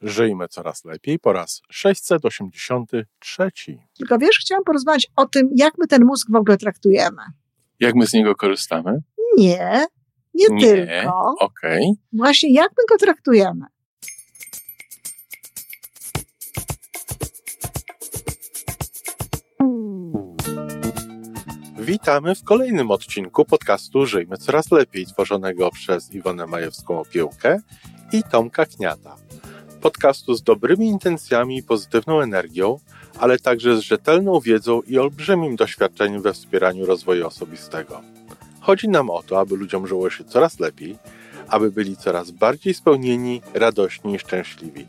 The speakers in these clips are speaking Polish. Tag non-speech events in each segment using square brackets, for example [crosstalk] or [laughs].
Żyjmy coraz lepiej po raz 683. Tylko wiesz, chciałam porozmawiać o tym, jak my ten mózg w ogóle traktujemy. Jak my z niego korzystamy? Nie, nie, Nie. tylko. Okej. Właśnie jak my go traktujemy. Witamy w kolejnym odcinku podcastu Żyjmy coraz lepiej, tworzonego przez Iwonę Majewską Opiełkę i Tomka Kniata. Podcastu z dobrymi intencjami i pozytywną energią, ale także z rzetelną wiedzą i olbrzymim doświadczeniem we wspieraniu rozwoju osobistego. Chodzi nam o to, aby ludziom żyło się coraz lepiej, aby byli coraz bardziej spełnieni, radośni i szczęśliwi.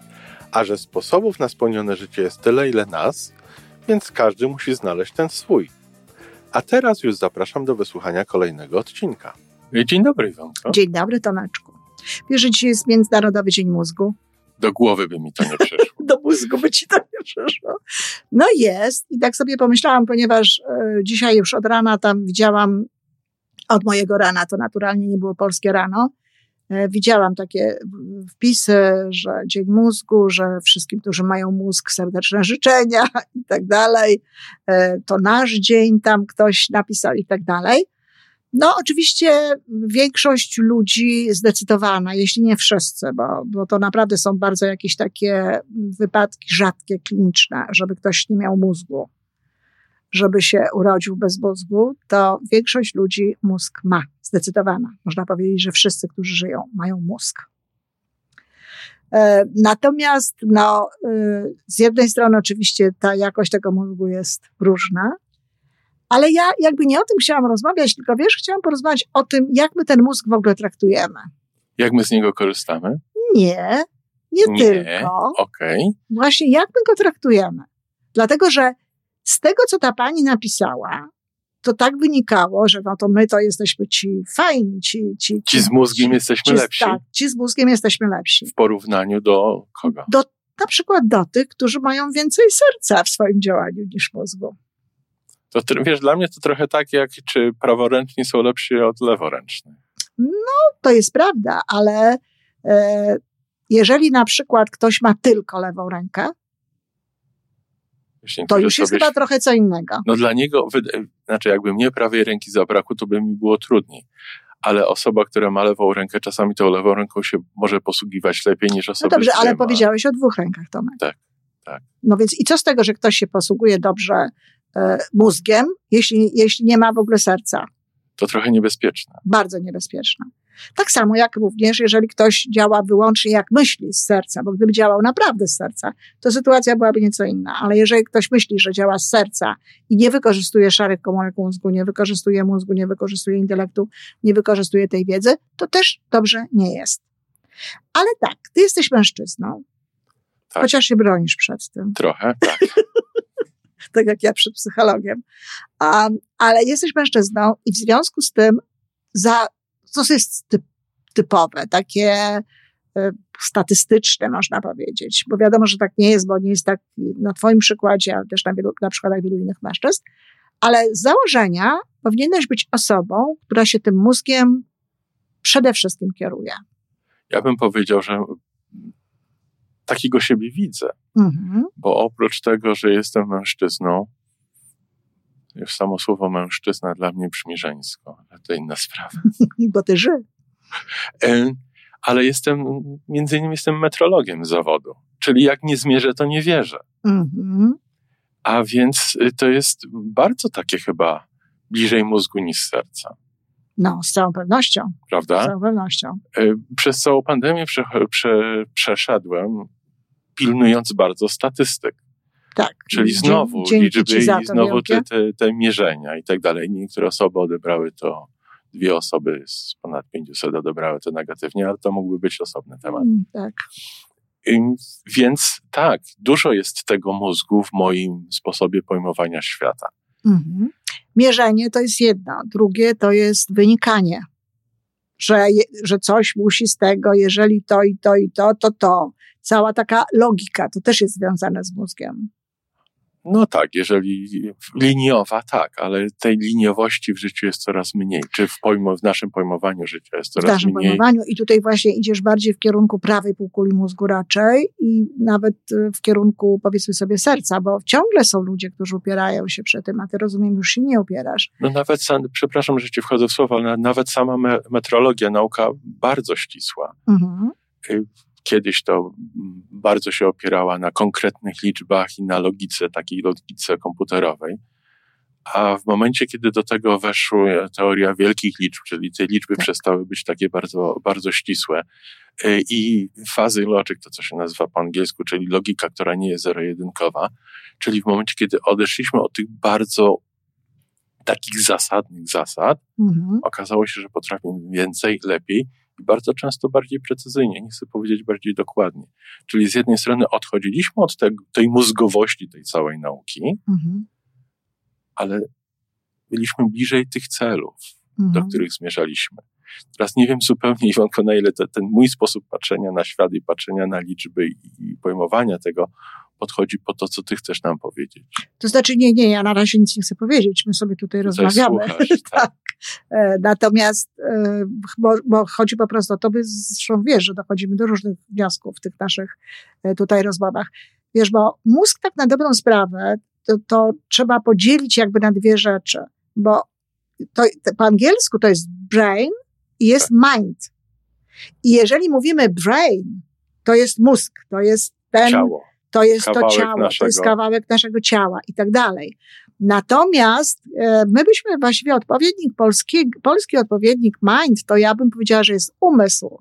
A że sposobów na spełnione życie jest tyle, ile nas, więc każdy musi znaleźć ten swój. A teraz już zapraszam do wysłuchania kolejnego odcinka. Dzień dobry, Iwonko. Dzień dobry, Tomeczku. Wiesz, że dzisiaj jest Międzynarodowy Dzień Mózgu? Do głowy by mi to nie przyszło. [laughs] Do mózgu by ci to nie przyszło. No jest. I tak sobie pomyślałam, ponieważ e, dzisiaj już od rana tam widziałam, od mojego rana, to naturalnie nie było polskie rano, e, widziałam takie wpisy, że Dzień Mózgu, że wszystkim, którzy mają mózg, serdeczne życzenia [laughs] i tak dalej. E, To nasz dzień, tam ktoś napisał i tak dalej. No, oczywiście większość ludzi zdecydowana, jeśli nie wszyscy, bo, bo to naprawdę są bardzo jakieś takie wypadki rzadkie, kliniczne, żeby ktoś nie miał mózgu, żeby się urodził bez mózgu, to większość ludzi mózg ma, zdecydowana. Można powiedzieć, że wszyscy, którzy żyją, mają mózg. E, Natomiast, no, y, z jednej strony oczywiście ta jakość tego mózgu jest różna, ale ja jakby nie o tym chciałam rozmawiać, tylko wiesz, chciałam porozmawiać o tym, jak my ten mózg w ogóle traktujemy. Jak my z niego korzystamy? Nie, nie, Nie. tylko. Okej. Właśnie jak my go traktujemy. Dlatego, że z tego, co ta pani napisała, to tak wynikało, że no to my to jesteśmy ci fajni, ci, ci, Ci z mózgiem jesteśmy ci, lepsi Tak, ci z mózgiem jesteśmy lepsi. w porównaniu do kogo? Do, na przykład do tych, którzy mają więcej serca w swoim działaniu niż mózgu. To wiesz, dla mnie to trochę tak, jak czy praworęczni są lepsi od leworęcznych. To jest prawda, ale e, jeżeli na przykład ktoś ma tylko lewą rękę, to już jest sobie chyba trochę co innego. No dla niego, znaczy jakby mnie prawej ręki zabrakło, to by mi było trudniej. Ale osoba, która ma lewą rękę, czasami tą lewą ręką się może posługiwać lepiej niż No osoba, dobrze, ale ma- powiedziałeś o dwóch rękach, Tomek. Tak, tak. No więc i co z tego, że ktoś się posługuje dobrze mózgiem, jeśli, jeśli nie ma w ogóle serca? To trochę niebezpieczne. Bardzo niebezpieczne. Tak samo jak również, jeżeli ktoś działa wyłącznie jak myśli z serca, bo gdyby działał naprawdę z serca, to sytuacja byłaby nieco inna. Ale jeżeli ktoś myśli, że działa z serca i nie wykorzystuje szarych komórek mózgu, nie wykorzystuje mózgu, nie wykorzystuje intelektu, nie wykorzystuje tej wiedzy, to też dobrze nie jest. Ale tak, ty jesteś mężczyzną, Tak. chociaż się bronisz przed tym. Trochę, tak. [laughs] [laughs] tak jak ja przed psychologiem. Um, ale jesteś mężczyzną i w związku z tym za, jest typ, typowe, takie e, statystyczne, można powiedzieć, bo wiadomo, że tak nie jest, bo nie jest tak na twoim przykładzie, ale też na, wielu, na przykładach wielu innych mężczyzn, ale z założenia powinieneś być osobą, która się tym mózgiem przede wszystkim kieruje. Ja bym powiedział, że takiego siebie widzę, Mhm. bo oprócz tego, że jestem mężczyzną, już samo słowo mężczyzna dla mnie brzmi żeńsko, ale to inna sprawa. [laughs] Bo ty ży. E, Ale jestem, między innymi jestem metrologiem z zawodu, czyli jak nie zmierzę, to nie wierzę. Mhm. A więc y, to jest bardzo takie chyba bliżej mózgu niż serca, No, z całą pewnością. Z prawda? całą pewnością. Y, Przez całą pandemię prze, prze, przeszedłem, pilnując bardzo statystyk, Tak. czyli znowu dzięki liczby i znowu te, te, te mierzenia i tak dalej. Niektóre osoby odebrały to, dwie osoby z ponad 500 odebrały to negatywnie, ale to mógłby być osobny temat. Mm, Tak. Więc tak, dużo jest tego mózgu w moim sposobie pojmowania świata. Mhm. Mierzenie to jest jedno, drugie to jest wynikanie, że, że coś musi z tego, jeżeli to i to i to, to to. Cała taka logika to też jest związane z mózgiem. No tak, jeżeli liniowa, tak, ale tej liniowości w życiu jest coraz mniej, czy w, pojmo, w naszym pojmowaniu życia jest coraz w naszym mniej. pojmowaniu i tutaj właśnie idziesz bardziej w kierunku prawej półkuli mózgu raczej i nawet y, w kierunku powiedzmy sobie serca, bo ciągle są ludzie, którzy upierają się przy tym, a ty rozumiem już się nie upierasz. No nawet, sam, przepraszam, że ci wchodzę w słowo, ale nawet sama me, metrologia, nauka bardzo ścisła. Mhm y, kiedyś to bardzo się opierała na konkretnych liczbach i na logice, takiej logice komputerowej. A w momencie, kiedy do tego weszła teoria wielkich liczb, czyli te liczby tak. przestały być takie bardzo, bardzo ścisłe y, i fazy logic, to co się nazywa po angielsku, czyli logika, która nie jest zero-jedynkowa, czyli w momencie, kiedy odeszliśmy od tych bardzo takich zasadnych zasad, mhm. okazało się, że potrafimy więcej, lepiej i bardzo często bardziej precyzyjnie, nie chcę powiedzieć bardziej dokładnie. Czyli z jednej strony odchodziliśmy od te, tej mózgowości tej całej nauki, mhm. ale byliśmy bliżej tych celów, mhm. do których zmierzaliśmy. Teraz nie wiem zupełnie, [laughs] Iwonko, na ile te, ten mój sposób patrzenia na świat i patrzenia na liczby i, i pojmowania tego podchodzi po to, co ty chcesz nam powiedzieć. To znaczy, nie, nie, ja na razie nic nie chcę powiedzieć, my sobie tutaj rozmawiamy. Słuchasz, [laughs] tak. tak. E, natomiast, e, bo, bo, chodzi po prostu o to, by zresztą wiesz, że dochodzimy do różnych wniosków w tych naszych e, tutaj rozmowach. Wiesz, bo mózg tak na dobrą sprawę, to, to trzeba podzielić jakby na dwie rzeczy, bo to, to, po angielsku to jest brain i jest tak. mind. I jeżeli mówimy brain, to jest mózg, to jest ten, Ciało to jest kawałek to ciało, naszego. to jest kawałek naszego ciała i tak dalej. Natomiast e, my byśmy właściwie odpowiednik polski, polski odpowiednik mind, to ja bym powiedziała, że jest umysł.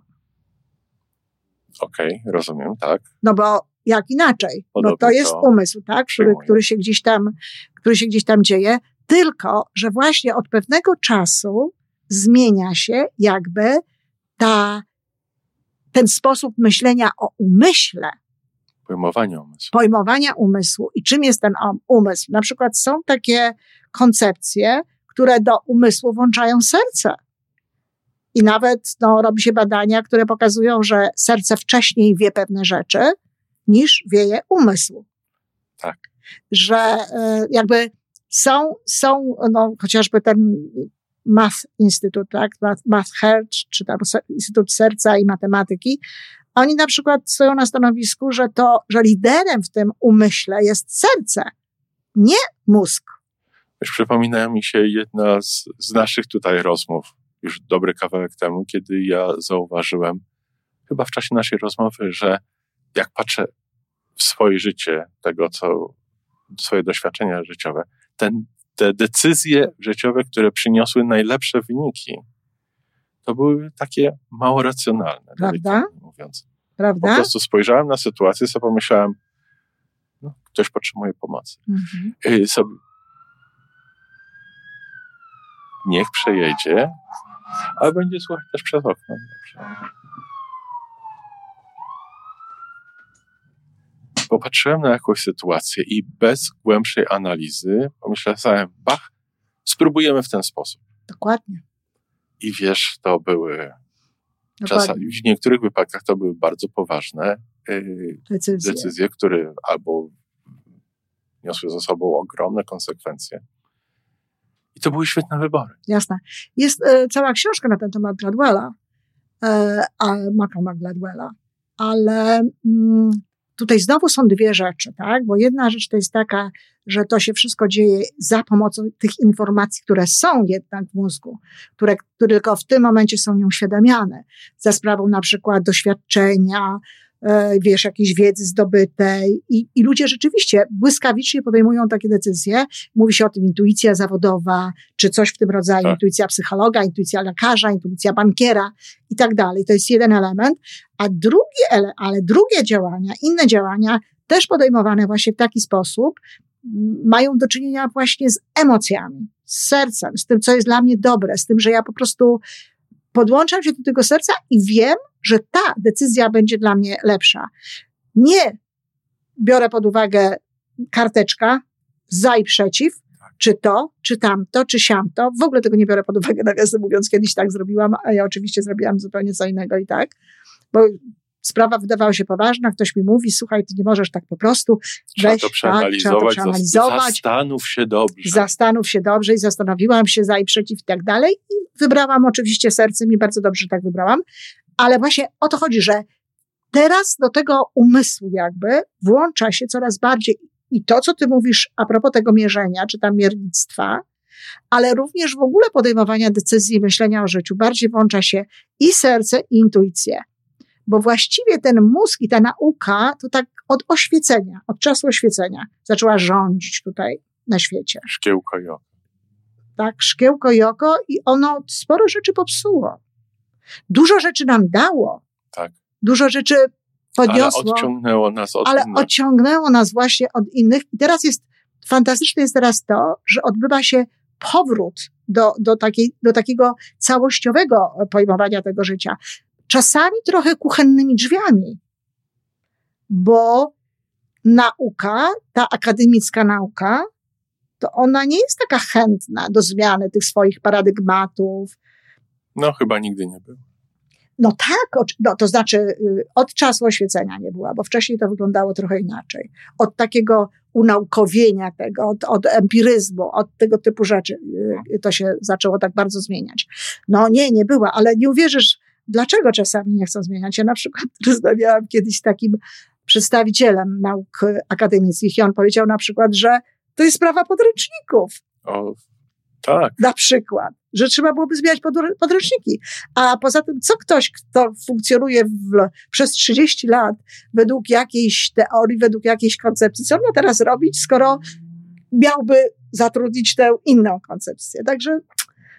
Okej, okay, rozumiem, tak. No bo jak inaczej? Podobnie no to jest umysł, tak, który, który, się gdzieś tam, który się gdzieś tam dzieje, tylko, że właśnie od pewnego czasu zmienia się jakby ta, ten sposób myślenia o umyśle, Pojmowania umysłu. Pojmowania umysłu. I czym jest ten umysł? Na przykład są takie koncepcje, które do umysłu włączają serce. I nawet no, robi się badania, które pokazują, że serce wcześniej wie pewne rzeczy, niż wieje umysł. Tak. Że y, jakby są, są no, chociażby ten Math Instytut, tak? Math, Math Heart, czy tam Instytut Serca i Matematyki, oni na przykład stoją na stanowisku, że to, że liderem w tym umyśle jest serce, nie mózg. Już przypomina mi się jedna z, z naszych tutaj rozmów, już dobry kawałek temu, kiedy ja zauważyłem, chyba w czasie naszej rozmowy, że jak patrzę w swoje życie, tego co, swoje doświadczenia życiowe, ten, te decyzje życiowe, które przyniosły najlepsze wyniki, to były takie mało racjonalne. Prawda? Mówiąc. Prawda? Po prostu spojrzałem na sytuację, sobie pomyślałem, no, ktoś potrzebuje pomocy. Mhm. Y, sobie, niech przejedzie, ale będzie słuchać też przez okno. Popatrzyłem na jakąś sytuację i bez głębszej analizy pomyślałem, bach, spróbujemy w ten sposób. Dokładnie. I wiesz, to były czasami, w niektórych wypadkach to były bardzo poważne yy, decyzje. decyzje, które albo niosły ze sobą ogromne konsekwencje. I to były świetne wybory. Jasne. Jest e, cała książka na ten temat Gladwella, e, Malcolma Gladwella, ale mm, tutaj znowu są dwie rzeczy, tak? Bo jedna rzecz to jest taka, że to się wszystko dzieje za pomocą tych informacji, które są jednak w mózgu, które, które tylko w tym momencie są nieuświadamiane, za sprawą na przykład doświadczenia, wiesz, jakiejś wiedzy zdobytej i, i ludzie rzeczywiście błyskawicznie podejmują takie decyzje. Mówi się o tym intuicja zawodowa, czy coś w tym rodzaju, tak. intuicja psychologa, intuicja lekarza, intuicja bankiera i tak dalej. To jest jeden element. A drugie, ale drugie działania, inne działania, też podejmowane właśnie w taki sposób, mają do czynienia właśnie z emocjami, z sercem, z tym, co jest dla mnie dobre, z tym, że ja po prostu podłączam się do tego serca i wiem, że ta decyzja będzie dla mnie lepsza. Nie biorę pod uwagę karteczka za i przeciw, czy to, czy tamto, czy siamto. W ogóle tego nie biorę pod uwagę, [laughs] nawiasem mówiąc, kiedyś tak zrobiłam, a ja oczywiście zrobiłam zupełnie co innego i tak, bo sprawa wydawała się poważna, ktoś mi mówi, słuchaj, ty nie możesz tak po prostu. Trzeba Weź, to tak, przeanalizować, trzeba to przeanalizować. zastanów się dobrze. Zastanów się dobrze i zastanowiłam się za i przeciw i tak dalej. I wybrałam oczywiście sercem i bardzo dobrze że tak wybrałam. Ale właśnie o to chodzi, że teraz do tego umysłu jakby włącza się coraz bardziej i to, co ty mówisz a propos tego mierzenia, czy tam miernictwa, ale również w ogóle podejmowania decyzji i myślenia o życiu. Bardziej włącza się i serce, i intuicję. Bo właściwie ten mózg i ta nauka to tak od oświecenia, od czasu oświecenia zaczęła rządzić tutaj na świecie. Szkiełko i oko. Tak, szkiełko i oko i ono sporo rzeczy popsuło. Dużo rzeczy nam dało. Tak. Dużo rzeczy podniosło. Ale odciągnęło nas od ale innych. odciągnęło nas właśnie od innych. I teraz jest, fantastyczne jest teraz to, że odbywa się powrót do, do, takiej, do takiego całościowego pojmowania tego życia. Czasami trochę kuchennymi drzwiami, bo nauka, ta akademicka nauka, to ona nie jest taka chętna do zmiany tych swoich paradygmatów, No chyba nigdy nie był. No tak, no, to znaczy y, od czasu oświecenia nie była, bo wcześniej to wyglądało trochę inaczej. Od takiego unaukowienia tego, od, od empiryzmu, od tego typu rzeczy y, to się zaczęło tak bardzo zmieniać. No nie, nie była, ale nie uwierzysz, dlaczego czasami nie chcą zmieniać. Ja na przykład [laughs] rozmawiałam kiedyś z takim przedstawicielem nauk akademickich i on powiedział na przykład, że to jest sprawa podręczników O, tak. na przykład, że trzeba byłoby zmieniać podr- podręczniki. A poza tym, co ktoś, kto funkcjonuje w, przez 30 lat według jakiejś teorii, według jakiejś koncepcji, co ma teraz robić, skoro miałby zatrudnić tę inną koncepcję. Także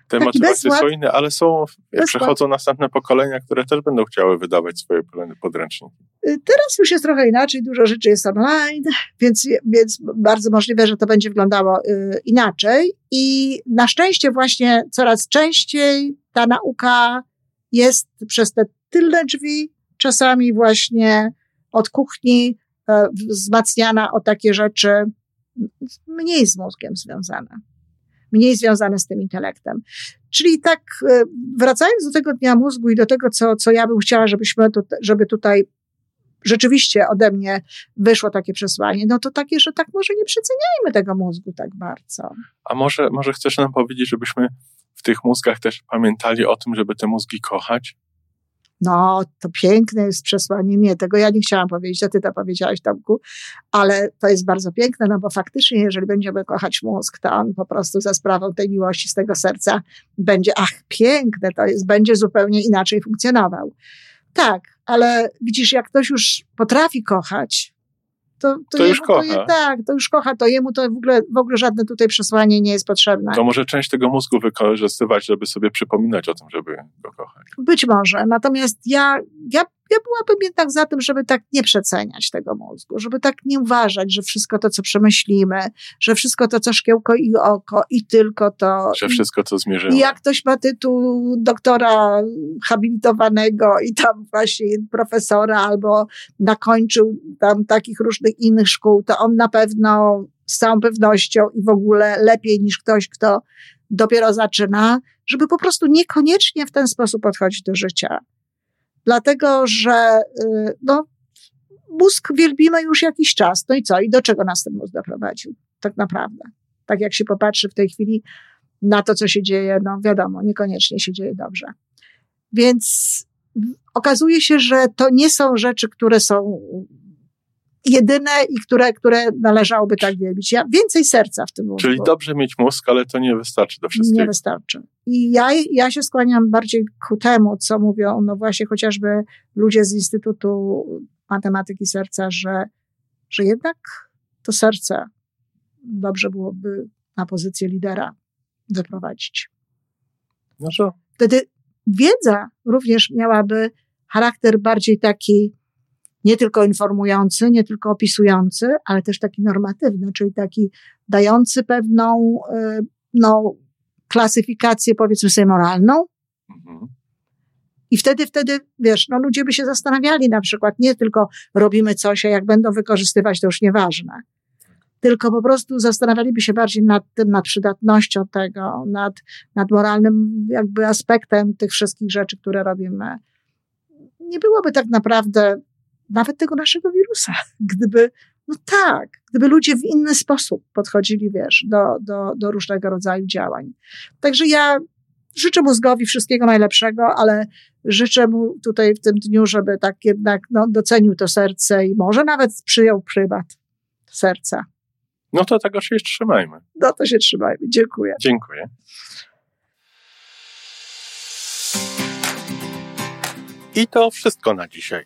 Te Taki bezład- są inne, ale są, Bezład. przechodzą następne pokolenia, które też będą chciały wydawać swoje podręczniki. y, teraz już jest trochę inaczej, dużo rzeczy jest online, więc, więc bardzo możliwe, że to będzie wyglądało y, inaczej. I na szczęście właśnie coraz częściej ta nauka jest przez te tylne drzwi, czasami właśnie od kuchni e, wzmacniana o takie rzeczy mniej z mózgiem związane. Mniej związane z tym intelektem. Czyli tak, e, wracając do tego dnia mózgu i do tego, co, co ja bym chciała, żebyśmy tu, żeby tutaj rzeczywiście ode mnie wyszło takie przesłanie, no to takie, że tak może nie przeceniajmy tego mózgu tak bardzo. A może, może chcesz nam powiedzieć, żebyśmy w tych mózgach też pamiętali o tym, żeby te mózgi kochać? No, to piękne jest przesłanie. Nie, tego ja nie chciałam powiedzieć, a ty to powiedziałaś, Tomku, ale to jest bardzo piękne, no bo faktycznie, jeżeli będziemy kochać mózg, to on po prostu za sprawą tej miłości z tego serca będzie, ach, piękne to jest, będzie zupełnie inaczej funkcjonował. Tak, ale widzisz, jak ktoś już potrafi kochać, to, to, To już jemu to je, kocha. tak, to już kocha, to jemu to w ogóle, w ogóle żadne tutaj przesłanie nie jest potrzebne. To może część tego mózgu wykorzystywać, żeby sobie przypominać o tym, żeby go kochać. Być może. Natomiast ja, ja, ja byłabym jednak za tym, żeby tak nie przeceniać tego mózgu, żeby tak nie uważać, że wszystko to, co przemyślimy, że wszystko to, co szkiełko i oko i tylko to. Że wszystko, co zmierzymy. I jak ktoś ma tytuł doktora habilitowanego i tam właśnie profesora albo nakończył tam takich różnych innych szkół, to on na pewno z całą pewnością i w ogóle lepiej niż ktoś, kto dopiero zaczyna, żeby po prostu niekoniecznie w ten sposób podchodzić do życia. Dlatego, że y, no, mózg wielbimy już jakiś czas. No i co? I do czego nas ten mózg doprowadził? Tak naprawdę. Tak jak się popatrzy w tej chwili na to, co się dzieje, no wiadomo, niekoniecznie się dzieje dobrze. Więc okazuje się, że to nie są rzeczy, które są jedyne i które, które należałoby tak wielbić. Ja więcej serca w tym mózgu. Czyli dobrze mieć mózg, ale to nie wystarczy do wszystkiego. Nie wystarczy. I ja, ja się skłaniam bardziej ku temu, co mówią, no właśnie chociażby ludzie z Instytutu Matematyki Serca, że, że jednak to serce dobrze byłoby na pozycję lidera wyprowadzić. No to Wtedy wiedza również miałaby charakter bardziej taki nie tylko informujący, nie tylko opisujący, ale też taki normatywny, czyli taki dający pewną y, no, klasyfikację, powiedzmy sobie, moralną. mhm. I wtedy, wtedy, wiesz, no ludzie by się zastanawiali na przykład, nie tylko robimy coś, a jak będą wykorzystywać, to już nieważne. Tylko po prostu zastanawialiby się bardziej nad tym, nad przydatnością tego, nad, nad moralnym jakby aspektem tych wszystkich rzeczy, które robimy. nie byłoby tak naprawdę nawet tego naszego wirusa, [laughs] gdyby, no tak, gdyby ludzie w inny sposób podchodzili, wiesz, do, do, do różnego rodzaju działań. Także ja życzę mózgowi wszystkiego najlepszego, ale życzę mu tutaj w tym dniu, żeby tak jednak no, docenił to serce i może nawet przyjął prymat serca. No to tego się trzymajmy. No to się trzymajmy. Dziękuję. Dziękuję. I to wszystko na dzisiaj.